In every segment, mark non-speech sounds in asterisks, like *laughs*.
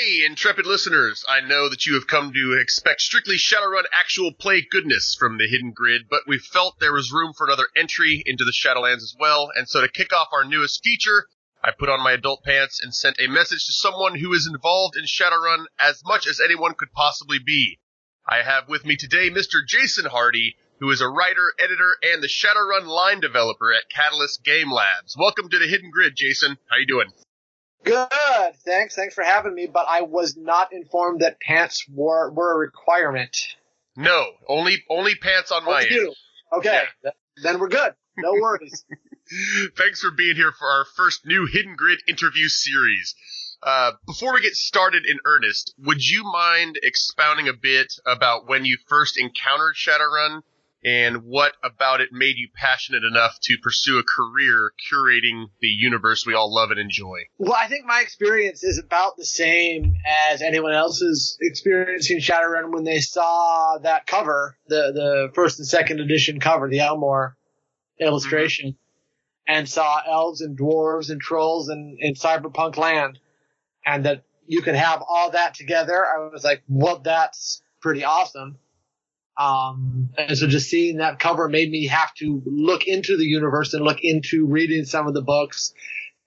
Hey, intrepid listeners! I know that you have come to expect strictly Shadowrun actual play goodness from the Hidden Grid, but we felt there was room for another entry into the Shadowlands as well, and so to kick off our newest feature, I put on my adult pants and sent a message to someone who is involved in Shadowrun as much as anyone could possibly be. I have with me today Mr. Jason Hardy, who is a writer, editor, and the Shadowrun line developer at Catalyst Game Labs. Welcome to the Hidden Grid, Jason. How are you doing? Good. Thanks. Thanks for having me. But I was not informed that pants were were a requirement. No, only only pants on my end. Okay. Yeah. Then we're good. No *laughs* worries. Thanks for being here for our first new Hidden Grid interview series. Uh, before we get started in earnest, would you mind expounding a bit about when you first encountered Shadowrun and what about it made you passionate enough to pursue a career curating the universe we all love and enjoy? Well, I think my experience is about the same as anyone else's experiencing Shadowrun when they saw that cover, the the first and second edition cover, the Elmore illustration, mm-hmm. and saw elves and dwarves and trolls in, in cyberpunk land, and that you could have all that together. I was like, well, that's pretty awesome. Um, and so just seeing that cover made me have to look into the universe and look into reading some of the books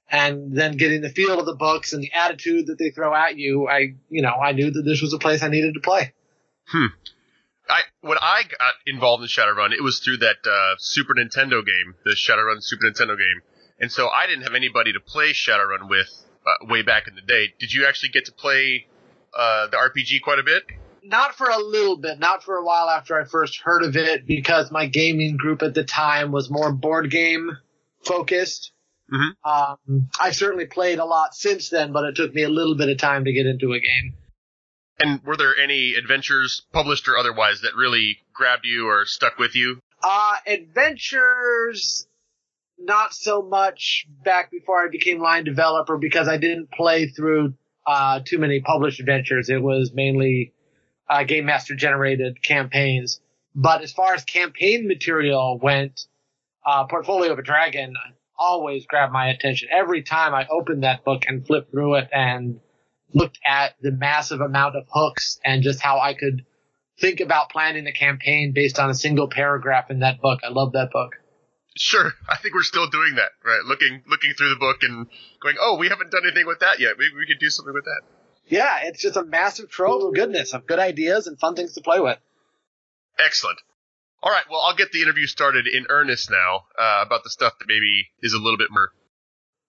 and then getting the feel of the books and the attitude that they throw at you. I, you know, I knew that this was a place I needed to play. Hmm. I, when I got involved in Shadowrun, it was through that uh, Super Nintendo game, the Shadowrun Super Nintendo game, and so I didn't have anybody to play Shadowrun with uh, way back in the day. Did you actually get to play uh, the RPG quite a bit? Not for a little bit, not for a while after I first heard of it, because my gaming group at the time was more board game focused. Mm-hmm. Um, I've certainly played a lot since then, but it took me a little bit of time to get into a game. And were there any adventures, published or otherwise, that really grabbed you or stuck with you? Uh, adventures, not so much back before I became line developer because I didn't play through uh, too many published adventures. It was mainly uh, Game Master generated campaigns. But as far as campaign material went, uh, Portfolio of a Dragon always grabbed my attention. Every time I opened that book and flipped through it and looked at the massive amount of hooks and just how I could think about planning a campaign based on a single paragraph in that book. I love that book. Sure, I think we're still doing that, right? Looking looking through the book and going, "Oh, we haven't done anything with that yet. Maybe we could do something with that." Yeah, it's just a massive trove of goodness, of good ideas and fun things to play with. Excellent. All right, well, I'll get the interview started in earnest now uh, about the stuff that maybe is a little bit more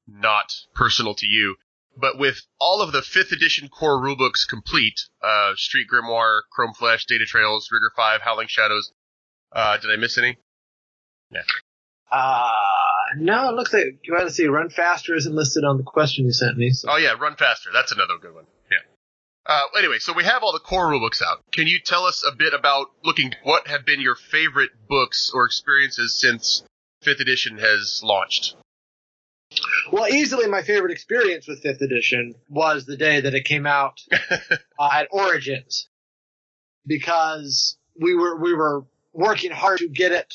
not personal to you. But with all of the fifth edition core rulebooks complete, uh, Street Grimoire, Chrome Flesh, Data Trails, Rigger 5, Howling Shadows, uh, did I miss any? Yeah. Uh, no, it looks like you want to see Run Faster isn't listed on the question you sent me. So. Oh yeah, Run Faster. That's another good one. Uh, anyway, so we have all the core rulebooks out. Can you tell us a bit about looking? What have been your favorite books or experiences since fifth edition has launched? Well, easily my favorite experience with fifth edition was the day that it came out *laughs* uh, at Origins, because we were we were working hard to get it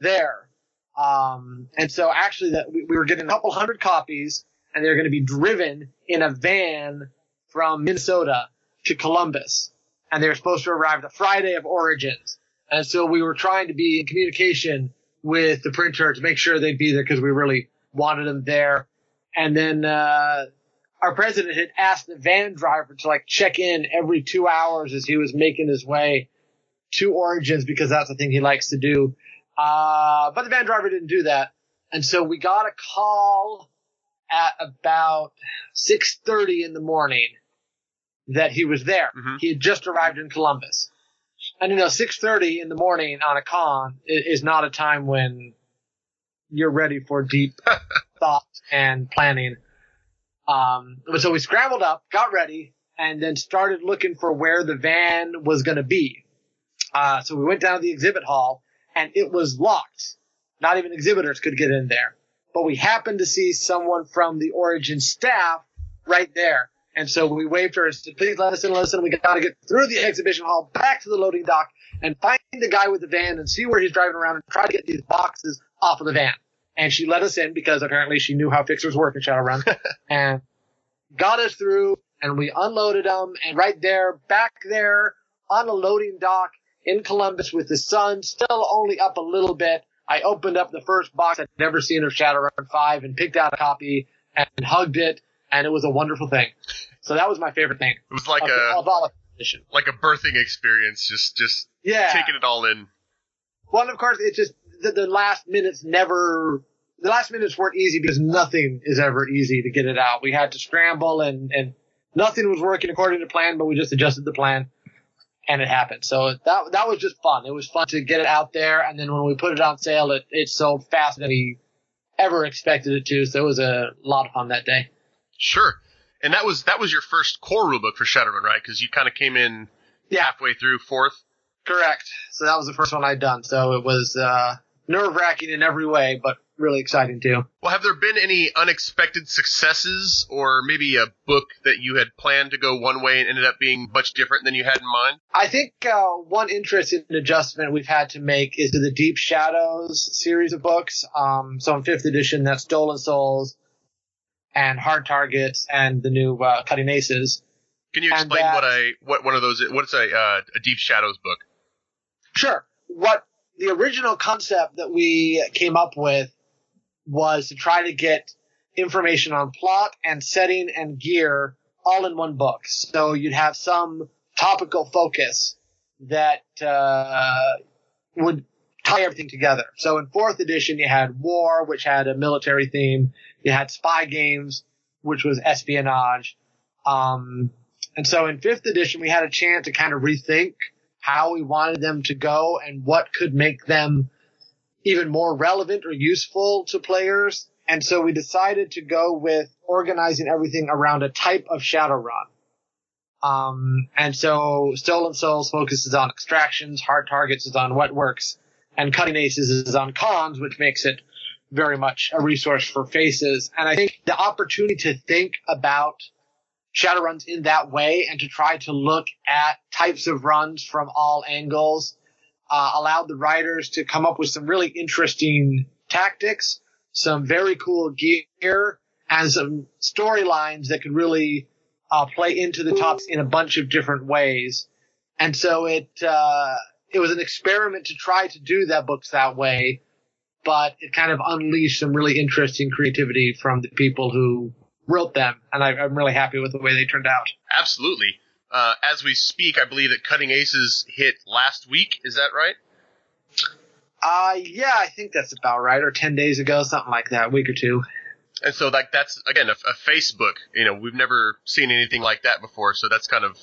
there um, and so actually that we, we were getting a couple hundred copies and they're going to be driven in a van from Minnesota to Columbus. And they were supposed to arrive the Friday of Origins. And so we were trying to be in communication with the printer to make sure they'd be there because we really wanted them there. And then, uh, our president had asked the van driver to like check in every two hours as he was making his way to Origins because that's the thing he likes to do. Uh, but the van driver didn't do that. And so we got a call at about 6.30 in the morning that he was there. Mm-hmm. He had just arrived in Columbus. And you know, 6.30 in the morning on a con is not a time when you're ready for deep *laughs* thought and planning. Um, so we scrambled up, got ready, and then started looking for where the van was going to be. Uh, so we went down to the exhibit hall and it was locked. Not even exhibitors could get in there. But we happened to see someone from the Origin staff right there. And so we waved her and said, please let us in, listen. We got to get through the exhibition hall, back to the loading dock, and find the guy with the van and see where he's driving around and try to get these boxes off of the van. And she let us in because apparently she knew how fixers work in Shadowrun *laughs* and got us through and we unloaded them. And right there, back there on a loading dock in Columbus with the sun still only up a little bit, I opened up the first box I'd never seen of Shadowrun 5 and picked out a copy and hugged it, and it was a wonderful thing. So that was my favorite thing. It was like of, a of all edition. like a birthing experience, just just Yeah. taking it all in. Well, of course, it's just the, the last minutes never. The last minutes weren't easy because nothing is ever easy to get it out. We had to scramble and and nothing was working according to plan, but we just adjusted the plan, and it happened. So that that was just fun. It was fun to get it out there, and then when we put it on sale, it it sold faster than we ever expected it to. So it was a lot of fun that day. Sure. And that was that was your first core rulebook for Shadowrun, right? Because you kind of came in Yeah. halfway through fourth. Correct. So that was the first one I'd done. So it was uh, nerve wracking in every way, but really exciting too. Well, have there been any unexpected successes, or maybe a book that you had planned to go one way and ended up being much different than you had in mind? I think uh, one interesting adjustment we've had to make is to the Deep Shadows series of books. Um, so in fifth edition, that's Stolen Souls and Hard Targets and the new uh, Cutting Aces. Can you explain that- what I what one of those? What's a uh, a Deep Shadows book? Sure. What the original concept that we came up with was to try to get information on plot and setting and gear all in one book. So you'd have some topical focus that uh, would tie everything together. So in fourth edition, you had war, which had a military theme. You had spy games, which was espionage. Um, and so in fifth edition, we had a chance to kind of rethink how we wanted them to go and what could make them even more relevant or useful to players. And so we decided to go with organizing everything around a type of Shadowrun. Um, and so Stolen Souls focuses on extractions, Hard Targets is on wetworks, and Cutting Aces is on cons, which makes it very much a resource for faces. And I think the opportunity to think about Shadowruns in that way and to try to look at types of runs from all angles uh, allowed the writers to come up with some really interesting tactics, some very cool gear, and some storylines that could really uh, play into the tops in a bunch of different ways. And so it uh, it was an experiment to try to do that books that way, but it kind of unleashed some really interesting creativity from the people who wrote them, and I, I'm really happy with the way they turned out. Absolutely. Uh, as we speak, I believe that Cutting Aces hit last week. Is that right? Uh, yeah, I think that's about right, or 10 days ago, something like that, a week or two. And so, like, that's again a, a face book. You know, we've never seen anything like that before, so that's kind of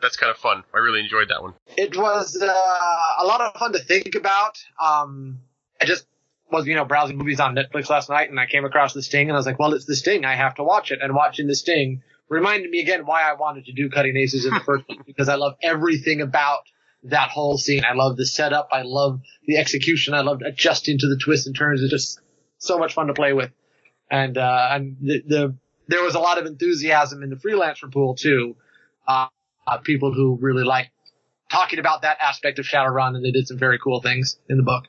that's kind of fun. I really enjoyed that one. It was uh, a lot of fun to think about. Um, I just was, you know, browsing movies on Netflix last night, and I came across The Sting, and I was like, well, it's The Sting. I have to watch it. And watching The Sting reminded me again why I wanted to do Cutting Aces in the *laughs* first place, because I love everything about that whole scene. I love the setup. I love the execution. I love adjusting to the twists and turns. It's just so much fun to play with. And, uh, and the, the, there was a lot of enthusiasm in the freelancer pool too. Uh, uh, people who really liked talking about that aspect of Shadowrun, and they did some very cool things in the book.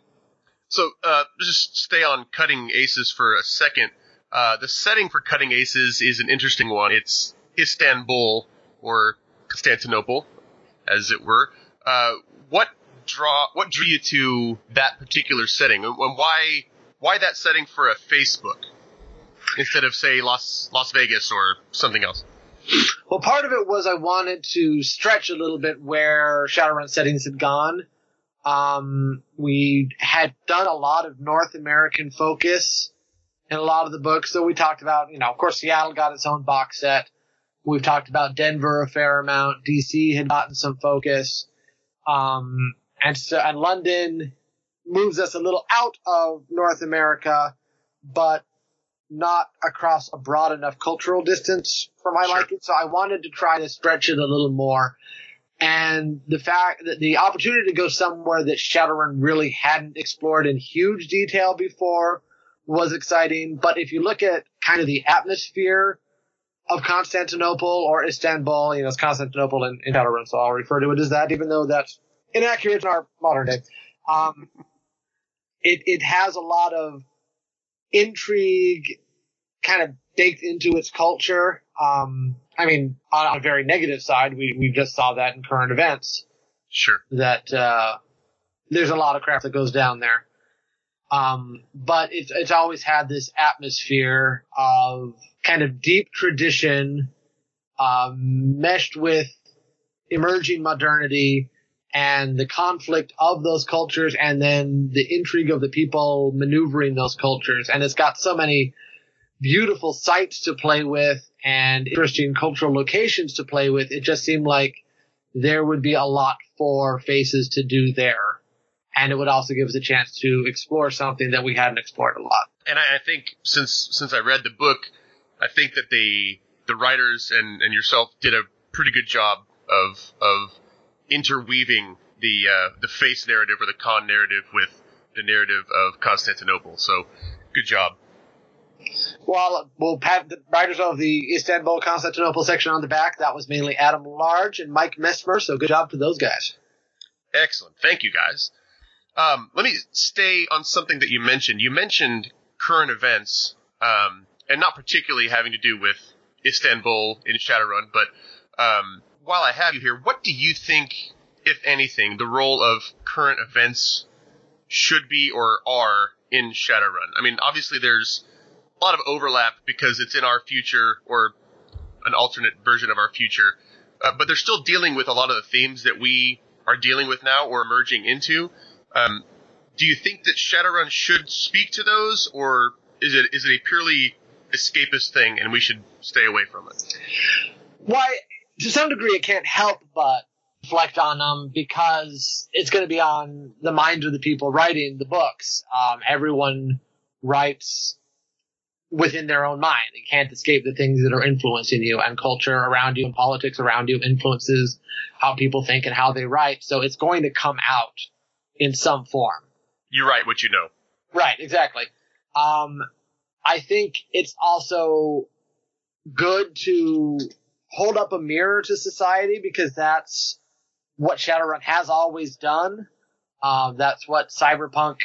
So, uh, just stay on Cutting Aces for a second. Uh, the setting for Cutting Aces is an interesting one. It's Istanbul or Constantinople, as it were. Uh, what draw what drew you to that particular setting, and why why that setting for a face book instead of say Las Las Vegas or something else? Well, part of it was I wanted to stretch a little bit where Shadowrun settings had gone. Um, we had done a lot of North American focus in a lot of the books. So we talked about, you know, of course, Seattle got its own box set. We've talked about Denver a fair amount. DC had gotten some focus. Um, and so, and London moves us a little out of North America, but not across a broad enough cultural distance for my Sure. liking. So I wanted to try to stretch it a little more. And the fact that the opportunity to go somewhere that Shadowrun really hadn't explored in huge detail before was exciting. But if you look at kind of the atmosphere of Constantinople or Istanbul, you know, it's Constantinople in, in Shadowrun, so I'll refer to it as that, even though that's inaccurate in our modern day. Um, it, it has a lot of intrigue kind of baked into its culture. Um, I mean, on, a very negative side, we we just saw that in current events. Sure. That uh, there's a lot of crap that goes down there. Um, but it's it's always had this atmosphere of kind of deep tradition, um, meshed with emerging modernity and the conflict of those cultures and then the intrigue of the people maneuvering those cultures. And it's got so many beautiful sites to play with and interesting cultural locations to play with. It just seemed like there would be a lot for faces to do there. And it would also give us a chance to explore something that we hadn't explored a lot. And I, I think since since I read the book, I think that the the writers and, and yourself did a pretty good job of of interweaving the uh, the face narrative or the con narrative with the narrative of Constantinople. So, good job. Well, we'll pat the writers of the Istanbul Constantinople section on the back. That was mainly Adam Large and Mike Mesmer. So good job to those guys. Excellent. Thank you, guys. Um, let me stay on something that you mentioned. You mentioned current events, um, and not particularly having to do with Istanbul in Shadowrun, but um, while I have you here, what do you think, if anything, the role of current events should be or are in Shadowrun? I mean, obviously there's a lot of overlap because it's in our future or an alternate version of our future, uh, but they're still dealing with a lot of the themes that we are dealing with now or emerging into. Um, do you think that Shadowrun should speak to those, or is it is it a purely escapist thing and we should stay away from it? Why, to some degree, it can't help but reflect on them because it's going to be on the minds of the people writing the books. Um, everyone writes within their own mind. You can't escape the things that are influencing you and culture around you and politics around you influences how people think and how they write. So it's going to come out in some form. You write what you know. Right, exactly. Um, I think it's also good to hold up a mirror to society because that's what Shadowrun has always done. Um, that's what cyberpunk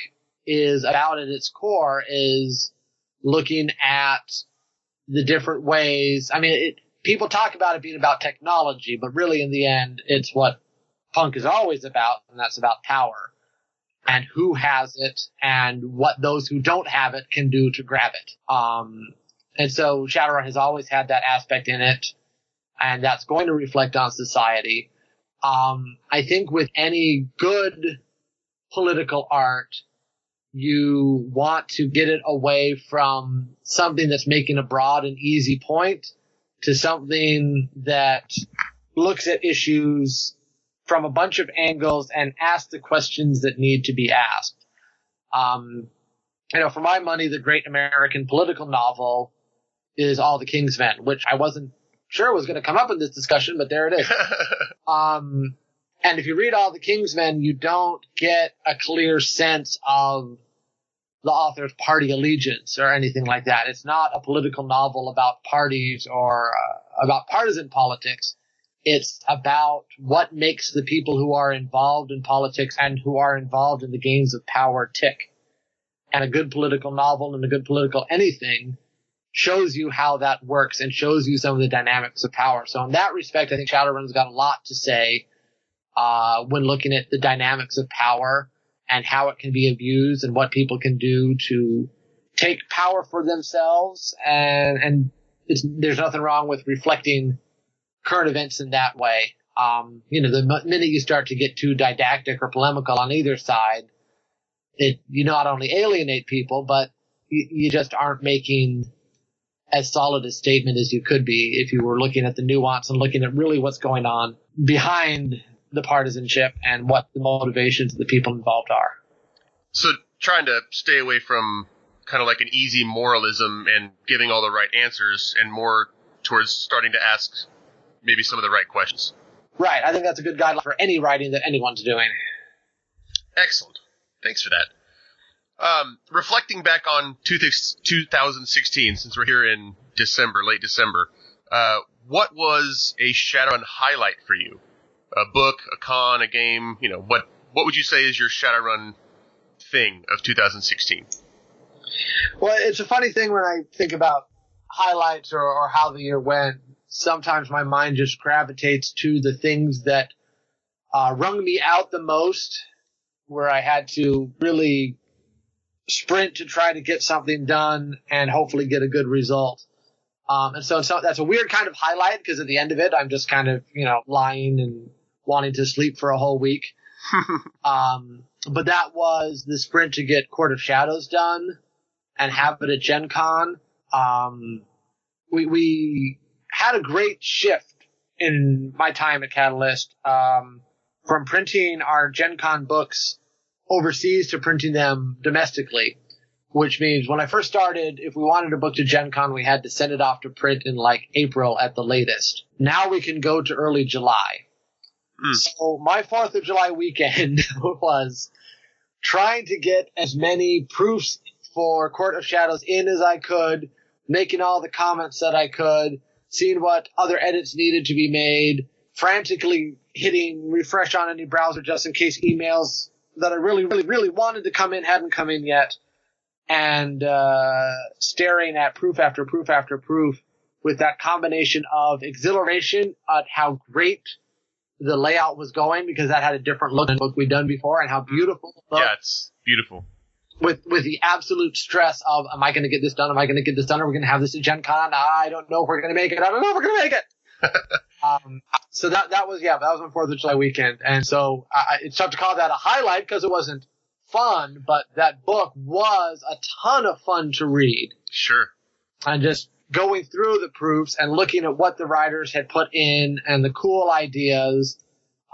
is about at its core is looking at the different ways. I mean, it, people talk about it being about technology, but really in the end, it's what punk is always about, and that's about power and who has it and what those who don't have it can do to grab it. Um, and so Shadowrun has always had that aspect in it, and that's going to reflect on society. Um, I think with any good political art, you want to get it away from something that's making a broad and easy point to something that looks at issues from a bunch of angles and asks the questions that need to be asked. Um, you know, for my money, the great American political novel is All the King's Men, which I wasn't sure was going to come up in this discussion, but there it is. *laughs* um, and if you read All the King's Men, you don't get a clear sense of the author's party allegiance or anything like that. It's not a political novel about parties or uh, about partisan politics. It's about what makes the people who are involved in politics and who are involved in the games of power tick. And a good political novel and a good political anything shows you how that works and shows you some of the dynamics of power. So in that respect, I think Shadowrun's got a lot to say uh, when looking at the dynamics of power and how it can be abused and what people can do to take power for themselves. And and there's nothing wrong with reflecting current events in that way. Um, you know, the minute you start to get too didactic or polemical on either side, it you not only alienate people, but you, you just aren't making as solid a statement as you could be if you were looking at the nuance and looking at really what's going on behind the partisanship and what the motivations of the people involved are. So trying to stay away from kind of like an easy moralism and giving all the right answers and more towards starting to ask maybe some of the right questions. Right. I think that's a good guideline for any writing that anyone's doing. Excellent. Thanks for that. Um, reflecting back on 2016, since we're here in December, late December, uh, what was a Shadowrun highlight for you? A book, a con, a game? You know, what what would you say is your Shadowrun thing of 2016? Well, it's a funny thing when I think about highlights or, or how the year went sometimes my mind just gravitates to the things that uh, wrung me out the most, where I had to really sprint to try to get something done and hopefully get a good result. Um, and so, so that's a weird kind of highlight because at the end of it, I'm just kind of, you know, lying and wanting to sleep for a whole week. *laughs* um, but that was the sprint to get Court of Shadows done and have it at Gen Con. Um, we, we had a great shift in my time at Catalyst, um, from printing our Gen Con books overseas to printing them domestically which means when I first started, if we wanted a book to Gen Con, we had to send it off to print in like April at the latest. Now we can go to early July. Mm. So my 4th of July weekend *laughs* was trying to get as many proofs for Court of Shadows in as I could, making all the comments that I could, seeing what other edits needed to be made, frantically hitting refresh on any browser just in case emails that I really, really, really wanted to come in hadn't come in yet and uh, staring at proof after proof after proof with that combination of exhilaration at how great the layout was going because that had a different look than what we'd done before and how beautiful yeah it's beautiful. With with the absolute stress of am I going to get this done? Am I going to get this done? Are we going to have this at Gen Con? I don't know if we're going to make it. I don't know if we're going to make it. *laughs* Um, so that that was yeah that was my Fourth of July weekend. And so I, it's tough to call that a highlight because it wasn't fun, but that book was a ton of fun to read. Sure. And just going through the proofs and looking at what the writers had put in and the cool ideas.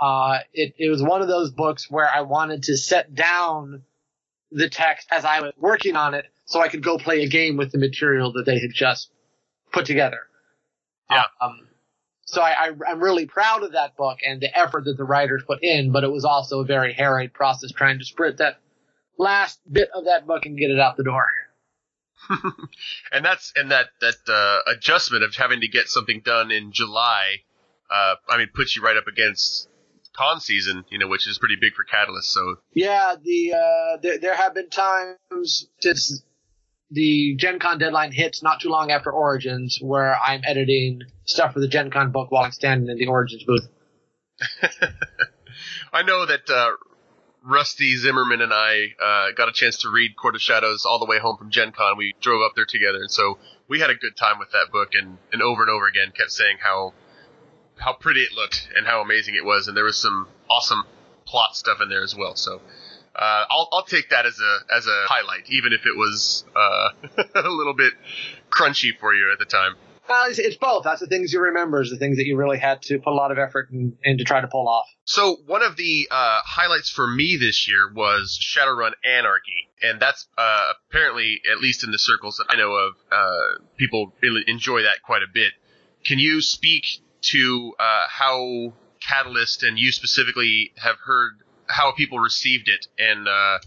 Uh, it, it was one of those books where I wanted to set down the text as I was working on it so I could go play a game with the material that they had just put together. Yeah. Um, so I, am really proud of that book and the effort that the writers put in, but it was also a very harried process trying to sprint that last bit of that book and get it out the door. *laughs* and that's and that that uh, adjustment of having to get something done in July, uh, I mean, puts you right up against con season, you know, which is pretty big for Catalyst. So yeah, the uh, there, there have been times since the Gen Con deadline hits not too long after Origins where I'm editing stuff for the Gen Con book while I'm standing in the Origins booth. *laughs* I know that uh, Rusty Zimmerman and I uh, got a chance to read Court of Shadows all the way home from Gen Con. We drove up there together, and so we had a good time with that book, and, and over and over again kept saying how how pretty it looked and how amazing it was, and there was some awesome plot stuff in there as well. So uh, I'll, I'll take that as a as a highlight, even if it was uh, *laughs* a little bit crunchy for you at the time. Uh, it's, it's, both. That's the things you remember, is the things that you really had to put a lot of effort in, in to try to pull off. So one of the uh, highlights for me this year was Shadowrun Anarchy, and that's uh, apparently, at least in the circles that I know of, uh, people really enjoy that quite a bit. Can you speak to uh, how Catalyst and you specifically have heard how people received it and uh,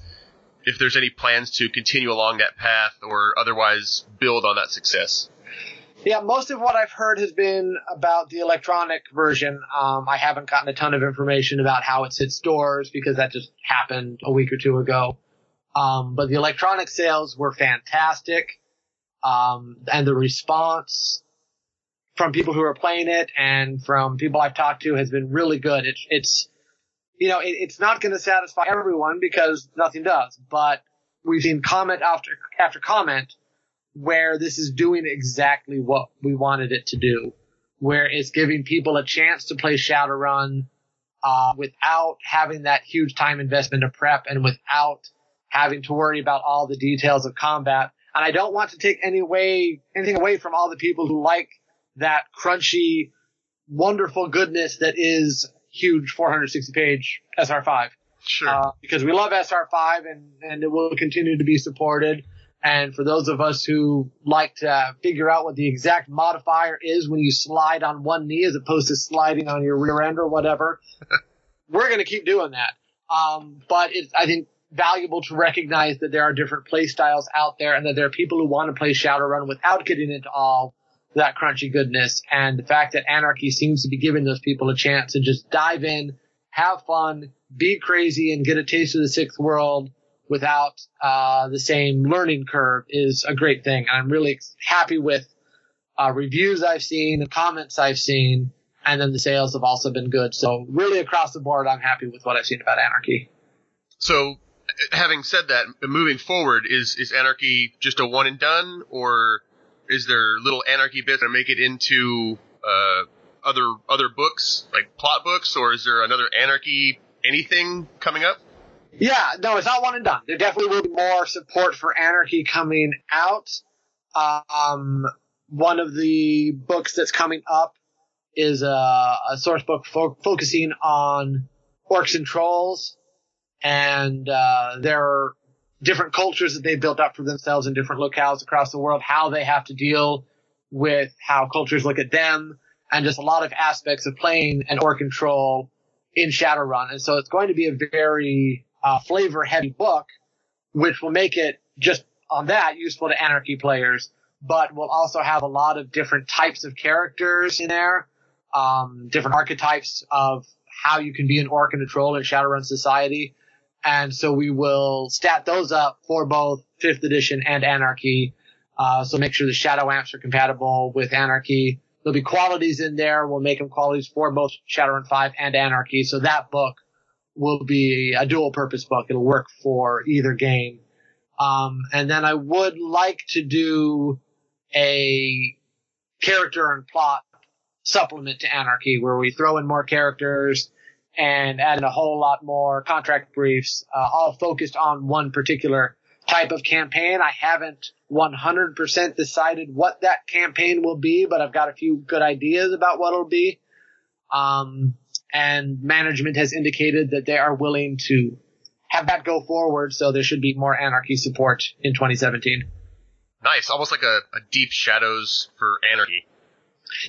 if there's any plans to continue along that path or otherwise build on that success. Yeah, most of what I've heard has been about the electronic version. Um, I haven't gotten a ton of information about how it's hit stores because that just happened a week or two ago. Um, but the electronic sales were fantastic. Um, and the response from people who are playing it and from people I've talked to has been really good. It's, it's, you know, it, it's not going to satisfy everyone because nothing does, but we've seen comment after, after comment where this is doing exactly what we wanted it to do, where it's giving people a chance to play Shadowrun, uh, without having that huge time investment of prep and without having to worry about all the details of combat. And I don't want to take any way, anything away from all the people who like that crunchy, wonderful goodness that is huge 460 page SR5. Sure. Uh, because we love SR5 and, and it will continue to be supported. And for those of us who like to figure out what the exact modifier is when you slide on one knee as opposed to sliding on your rear end or whatever, *laughs* we're going to keep doing that. Um, but it's, I think, valuable to recognize that there are different play styles out there and that there are people who want to play Shadowrun without getting into all that crunchy goodness. And the fact that Anarchy seems to be giving those people a chance to just dive in, have fun, be crazy, and get a taste of the sixth world without uh, the same learning curve is a great thing. And I'm really happy with uh, reviews I've seen, the comments I've seen, and then the sales have also been good. So really across the board, I'm happy with what I've seen about Anarchy. So, having said that, moving forward, is is Anarchy just a one and done, or is there little Anarchy bits that make it into uh, other other books, like plot books, or is there another Anarchy anything coming up? Yeah, no, it's not one and done. There definitely will be more support for Anarchy coming out. Um, one of the books that's coming up is a, a source book fo- focusing on orcs and trolls and uh, their different cultures that they built up for themselves in different locales across the world, how they have to deal with how cultures look at them, and just a lot of aspects of playing an orc and troll in Shadowrun. And so it's going to be a very uh, flavor heavy book, which will make it just on that useful to Anarchy players, but will also have a lot of different types of characters in there, um, different archetypes of how you can be an orc and a troll in Shadowrun Society. And so we will stat those up for both 5th edition and Anarchy. Uh, so make sure the Shadow Amps are compatible with Anarchy. There'll be qualities in there. We'll make them qualities for both Shadowrun 5 and Anarchy. So that book will be a dual purpose book. It'll work for either game. Um, and then I would like to do a character and plot supplement to Anarchy where we throw in more characters and add in a whole lot more contract briefs, uh, all focused on one particular type of campaign. I haven't 100% decided what that campaign will be, but I've got a few good ideas about what it'll be. Um, and management has indicated that they are willing to have that go forward, so there should be more anarchy support in 2017. Nice, almost like a, a deep shadows for anarchy.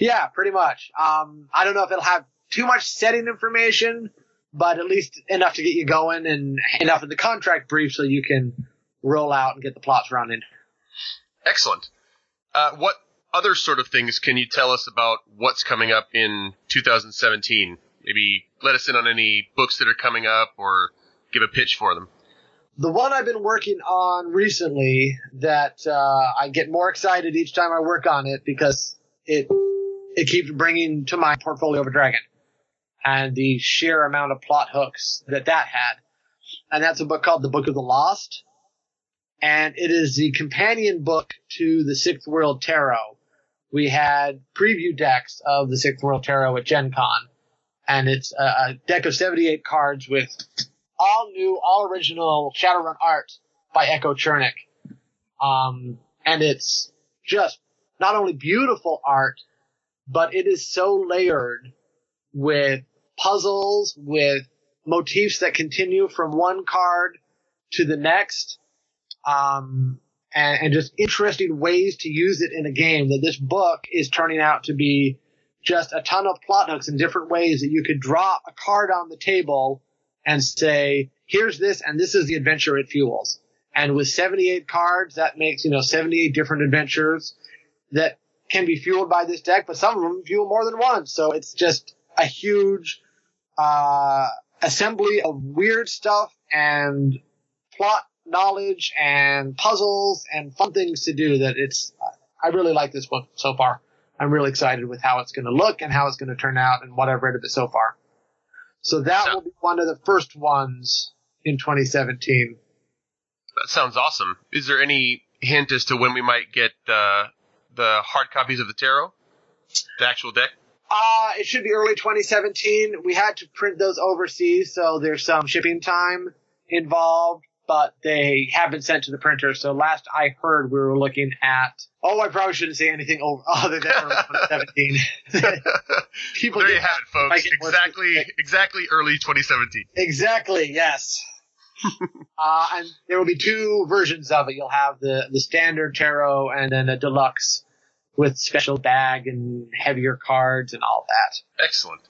Yeah, pretty much. Um, I don't know if it'll have too much setting information, but at least enough to get you going and enough of the contract brief so you can roll out and get the plots running. Excellent. Uh, what other sort of things can you tell us about what's coming up in 2017? Maybe let us in on any books that are coming up or give a pitch for them. The one I've been working on recently that uh, I get more excited each time I work on it because it it keeps bringing to my portfolio of a dragon and the sheer amount of plot hooks that that had. And that's a book called The Book of the Lost. And it is the companion book to the Sixth World Tarot. We had preview decks of the Sixth World Tarot at Gen Con. And it's a, deck of 78 cards with all new, all original Shadowrun art by Echo Chernik. Um, and it's just not only beautiful art, but it is so layered with puzzles, with motifs that continue from one card to the next, um, and just interesting ways to use it in a game that this book is turning out to be just a ton of plot hooks in different ways that you could drop a card on the table and say, here's this, and this is the adventure it fuels. And with 78 cards, that makes, you know, 78 different adventures that can be fueled by this deck, but some of them fuel more than one. So it's just a huge, uh, assembly of weird stuff and plot knowledge and puzzles and fun things to do that it's, I really like this book so far. I'm really excited with how it's going to look and how it's going to turn out and what I've read of it so far. So that will be one of the first ones in 2017. That sounds awesome. Is there any hint as to when we might get uh, the hard copies of the tarot, the actual deck? Uh, it should be early 2017. We had to print those overseas, so there's some shipping time involved, but they have been sent to the printer. So last I heard, we were looking at. Oh, I probably shouldn't say anything over *laughs* other than early 2017. *laughs* People there you have it, folks. Exactly, exactly early 2017. Exactly. Yes. *laughs* uh, and there will be two versions of it. You'll have the the standard tarot and then a deluxe with special bag and heavier cards and all that. Excellent.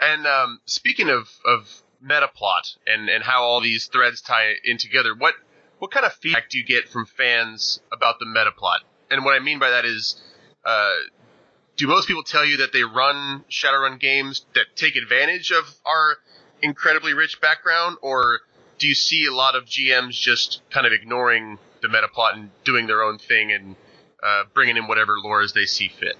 And um, speaking of of meta plot and and how all these threads tie in together, what what kind of feedback do you get from fans about the meta plot? And what I mean by that is, uh, do most people tell you that they run Shadowrun games that take advantage of our incredibly rich background, or do you see a lot of GMs just kind of ignoring the meta plot and doing their own thing and uh, bringing in whatever lores they see fit.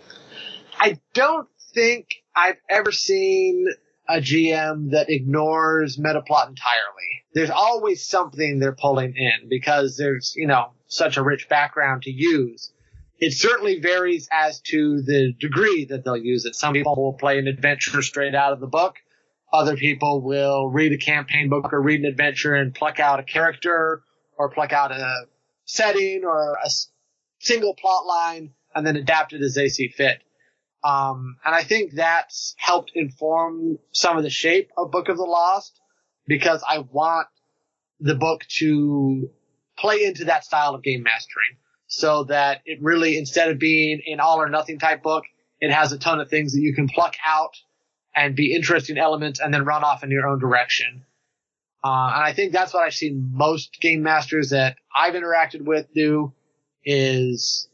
I don't think I've ever seen a GM that ignores metaplot entirely. There's always something they're pulling in because there's, you know, such a rich background to use. It certainly varies as to the degree that they'll use it. Some people will play an adventure straight out of the book. Other people will read a campaign book or read an adventure and pluck out a character or pluck out a setting or a single plot line and then adapt it as they see fit. Um, and I think that's helped inform some of the shape of Book of the Lost because I want the book to play into that style of game mastering so that it really, instead of being an all or nothing type book, it has a ton of things that you can pluck out and be interesting elements and then run off in your own direction. Uh, and I think that's what I've seen most game masters that I've interacted with do is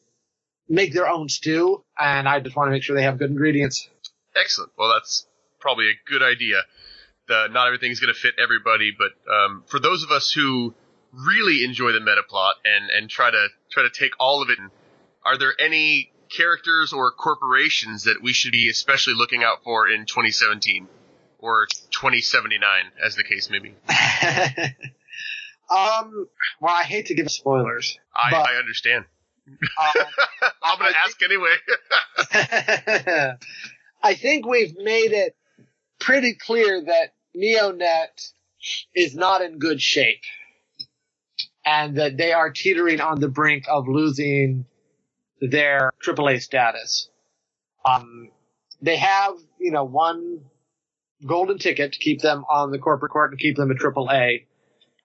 make their own stew. And I just want to make sure they have good ingredients. Excellent. Well, that's probably a good idea. The, not everything's going to fit everybody, but um, for those of us who really enjoy the meta plot and, and try to try to take all of it, are there any characters or corporations that we should be especially looking out for in 2017 or 2079, as the case may be? *laughs* um, well, I hate to give spoilers. I, I understand. Um, *laughs* I'm going to ask anyway. *laughs* I think we've made it pretty clear that Neonet is not in good shape and that they are teetering on the brink of losing their AAA status. Um, they have, you know, one golden ticket to keep them on the corporate court and keep them at AAA.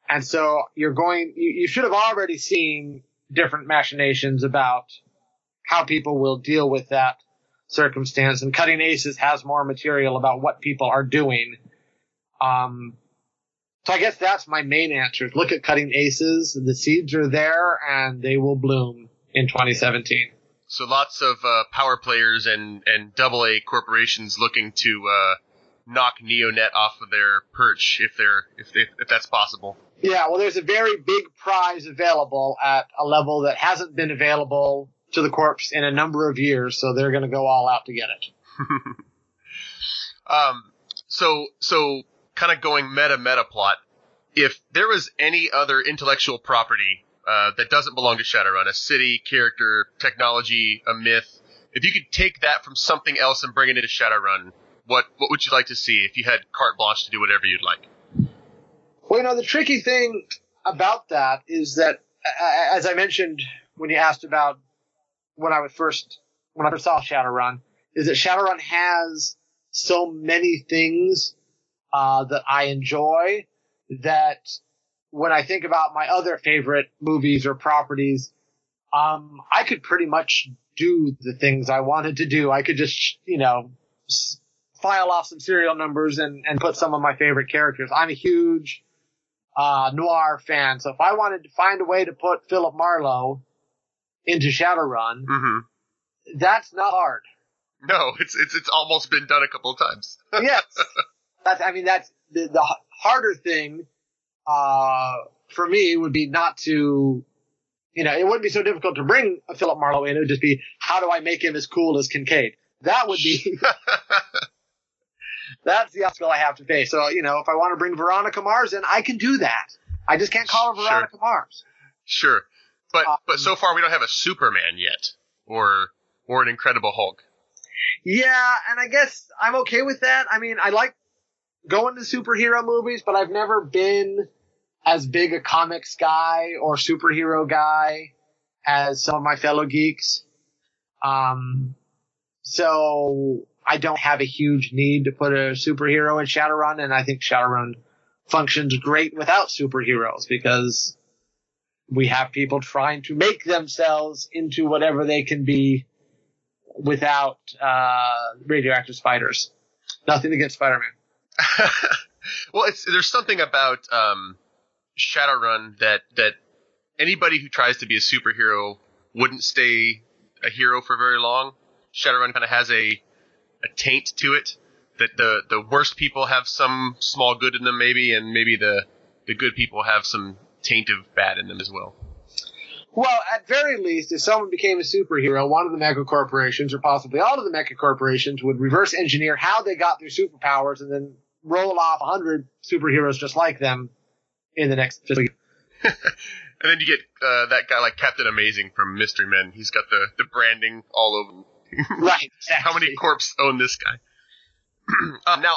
And so you're going, you, you should have already seen different machinations about how people will deal with that circumstance. And Cutting Aces has more material about what people are doing. Um, so I guess that's my main answer. Look at Cutting Aces. The seeds are there and they will bloom in 2017. So lots of uh, power players and and double A corporations looking to uh, knock Neonet off of their perch if they're if they, if that's possible. Yeah, well, there's a very big prize available at a level that hasn't been available to the corpse in a number of years, so they're going to go all out to get it. *laughs* um, so so kind of going meta meta plot. If there was any other intellectual property uh, that doesn't belong to Shadowrun, a city, character, technology, a myth, if you could take that from something else and bring it into Shadowrun, what what would you like to see if you had carte blanche to do whatever you'd like? Well, you know, the tricky thing about that is that, as I mentioned when you asked about when I was first when I first saw Shadowrun, is that Shadowrun has so many things uh, that I enjoy that when I think about my other favorite movies or properties, um, I could pretty much do the things I wanted to do. I could just, you know, file off some serial numbers and, and put some of my favorite characters. I'm a huge uh, noir fan, so if I wanted to find a way to put Philip Marlowe into Shadowrun, mm-hmm. that's not hard. No, it's it's it's almost been done a couple of times. *laughs* yes, that's I mean that's the, the harder thing uh, for me would be not to, you know, it wouldn't be so difficult to bring a Philip Marlowe in. It would just be how do I make him as cool as Kincaid? That would be. *laughs* that's the obstacle I have to face. So, you know, if I want to bring Veronica Mars in, I can do that. I just can't call her Veronica sure. Mars. Sure. But um, but so far we don't have a Superman yet or or an Incredible Hulk. Yeah, and I guess I'm okay with that. I mean, I like going to superhero movies, but I've never been as big a comics guy or superhero guy as some of my fellow geeks. Um, so I don't have a huge need to put a superhero in Shadowrun, and I think Shadowrun functions great without superheroes because we have people trying to make themselves into whatever they can be without uh, radioactive spiders. Nothing against Spider-Man. *laughs* well, there's something about um, Shadowrun that that anybody who tries to be a superhero wouldn't stay a hero for very long. Shadowrun kind of has a a taint to it that the the worst people have some small good in them maybe and maybe the the good people have some taint of bad in them as well. Well, at very least, if someone became a superhero, one of the mega corporations, or possibly all of the mega corporations, would reverse engineer how they got their superpowers and then roll off a hundred superheroes just like them in the next fiscal year. *laughs* and then you get uh, that guy like Captain Amazing from Mystery Men. He's got the, the branding all over. him. *laughs* Right. How many exactly. corps own this guy? *clears throat* um, now,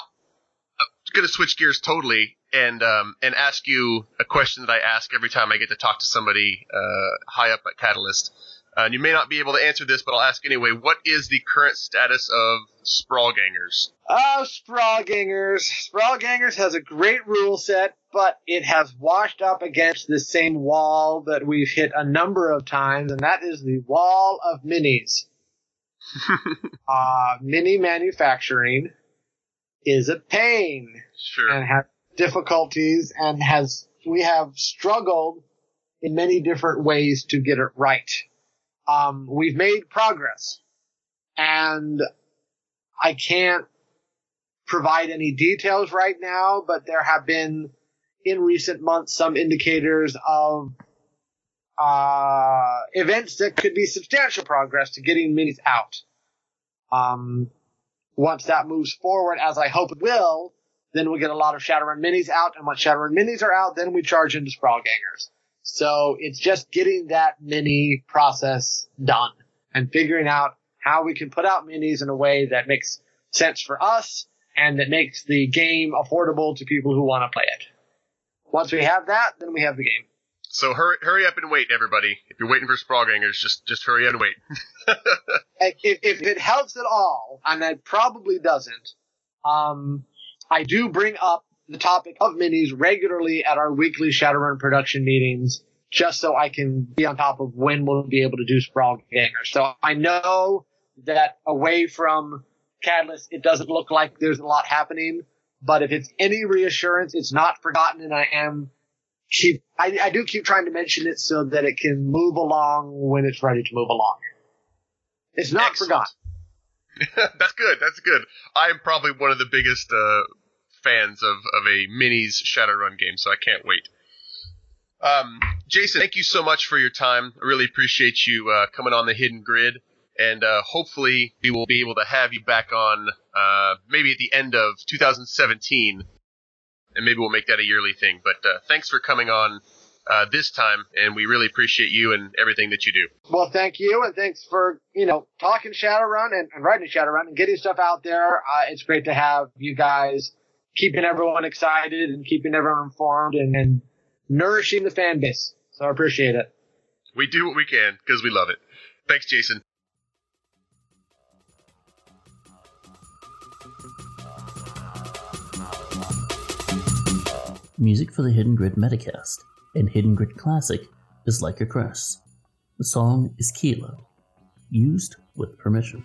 I'm going to switch gears totally and um, and ask you a question that I ask every time I get to talk to somebody uh, high up at Catalyst. Uh, and you may not be able to answer this, but I'll ask anyway. What is the current status of Sprawlgangers? Oh, Sprawlgangers. Sprawlgangers has a great rule set, but it has washed up against the same wall that we've hit a number of times, and that is the wall of minis. *laughs* uh, mini manufacturing is a pain Sure. and has difficulties and has, we have struggled in many different ways to get it right. Um, we've made progress and I can't provide any details right now, but there have been in recent months some indicators of uh, events that could be substantial progress to getting minis out. Um, once that moves forward, as I hope it will, then we'll get a lot of Shadowrun minis out, and once Shadowrun minis are out, then we charge into Sprawlgangers. So it's just getting that mini process done and figuring out how we can put out minis in a way that makes sense for us and that makes the game affordable to people who want to play it. Once we have that, then we have the game. So hurry, hurry up and wait, everybody. If you're waiting for Sprawlgangers, just just hurry up and wait. *laughs* If, if it helps at all, and it probably doesn't, um, I do bring up the topic of minis regularly at our weekly Shadowrun production meetings, just so I can be on top of when we'll be able to do Sprawl Gangers. So I know that away from Catalyst, it doesn't look like there's a lot happening, but if it's any reassurance, it's not forgotten, and I am keep I, I do keep trying to mention it so that it can move along when it's ready to move along. It's not Excellent. forgotten. *laughs* That's good. That's good. I am probably one of the biggest uh, fans of, of a minis Shadowrun game, so I can't wait. Um, Jason, thank you so much for your time. I really appreciate you uh, coming on the Hidden Grid, and uh, hopefully we will be able to have you back on uh, maybe at the end of 2017, and maybe we'll make that a yearly thing. But uh, thanks for coming on uh, this time, and we really appreciate you and everything that you do. Well, thank you, and thanks for you know talking Shadowrun and, and writing Shadowrun and getting stuff out there. Uh, it's great to have you guys keeping everyone excited and keeping everyone informed and, and nourishing the fan base. So I appreciate it. We do what we can because we love it. Thanks, Jason. Music for the Hidden Grid Metacast and Hidden Grid Classic is like a crest. The song is Kilo, used with permission.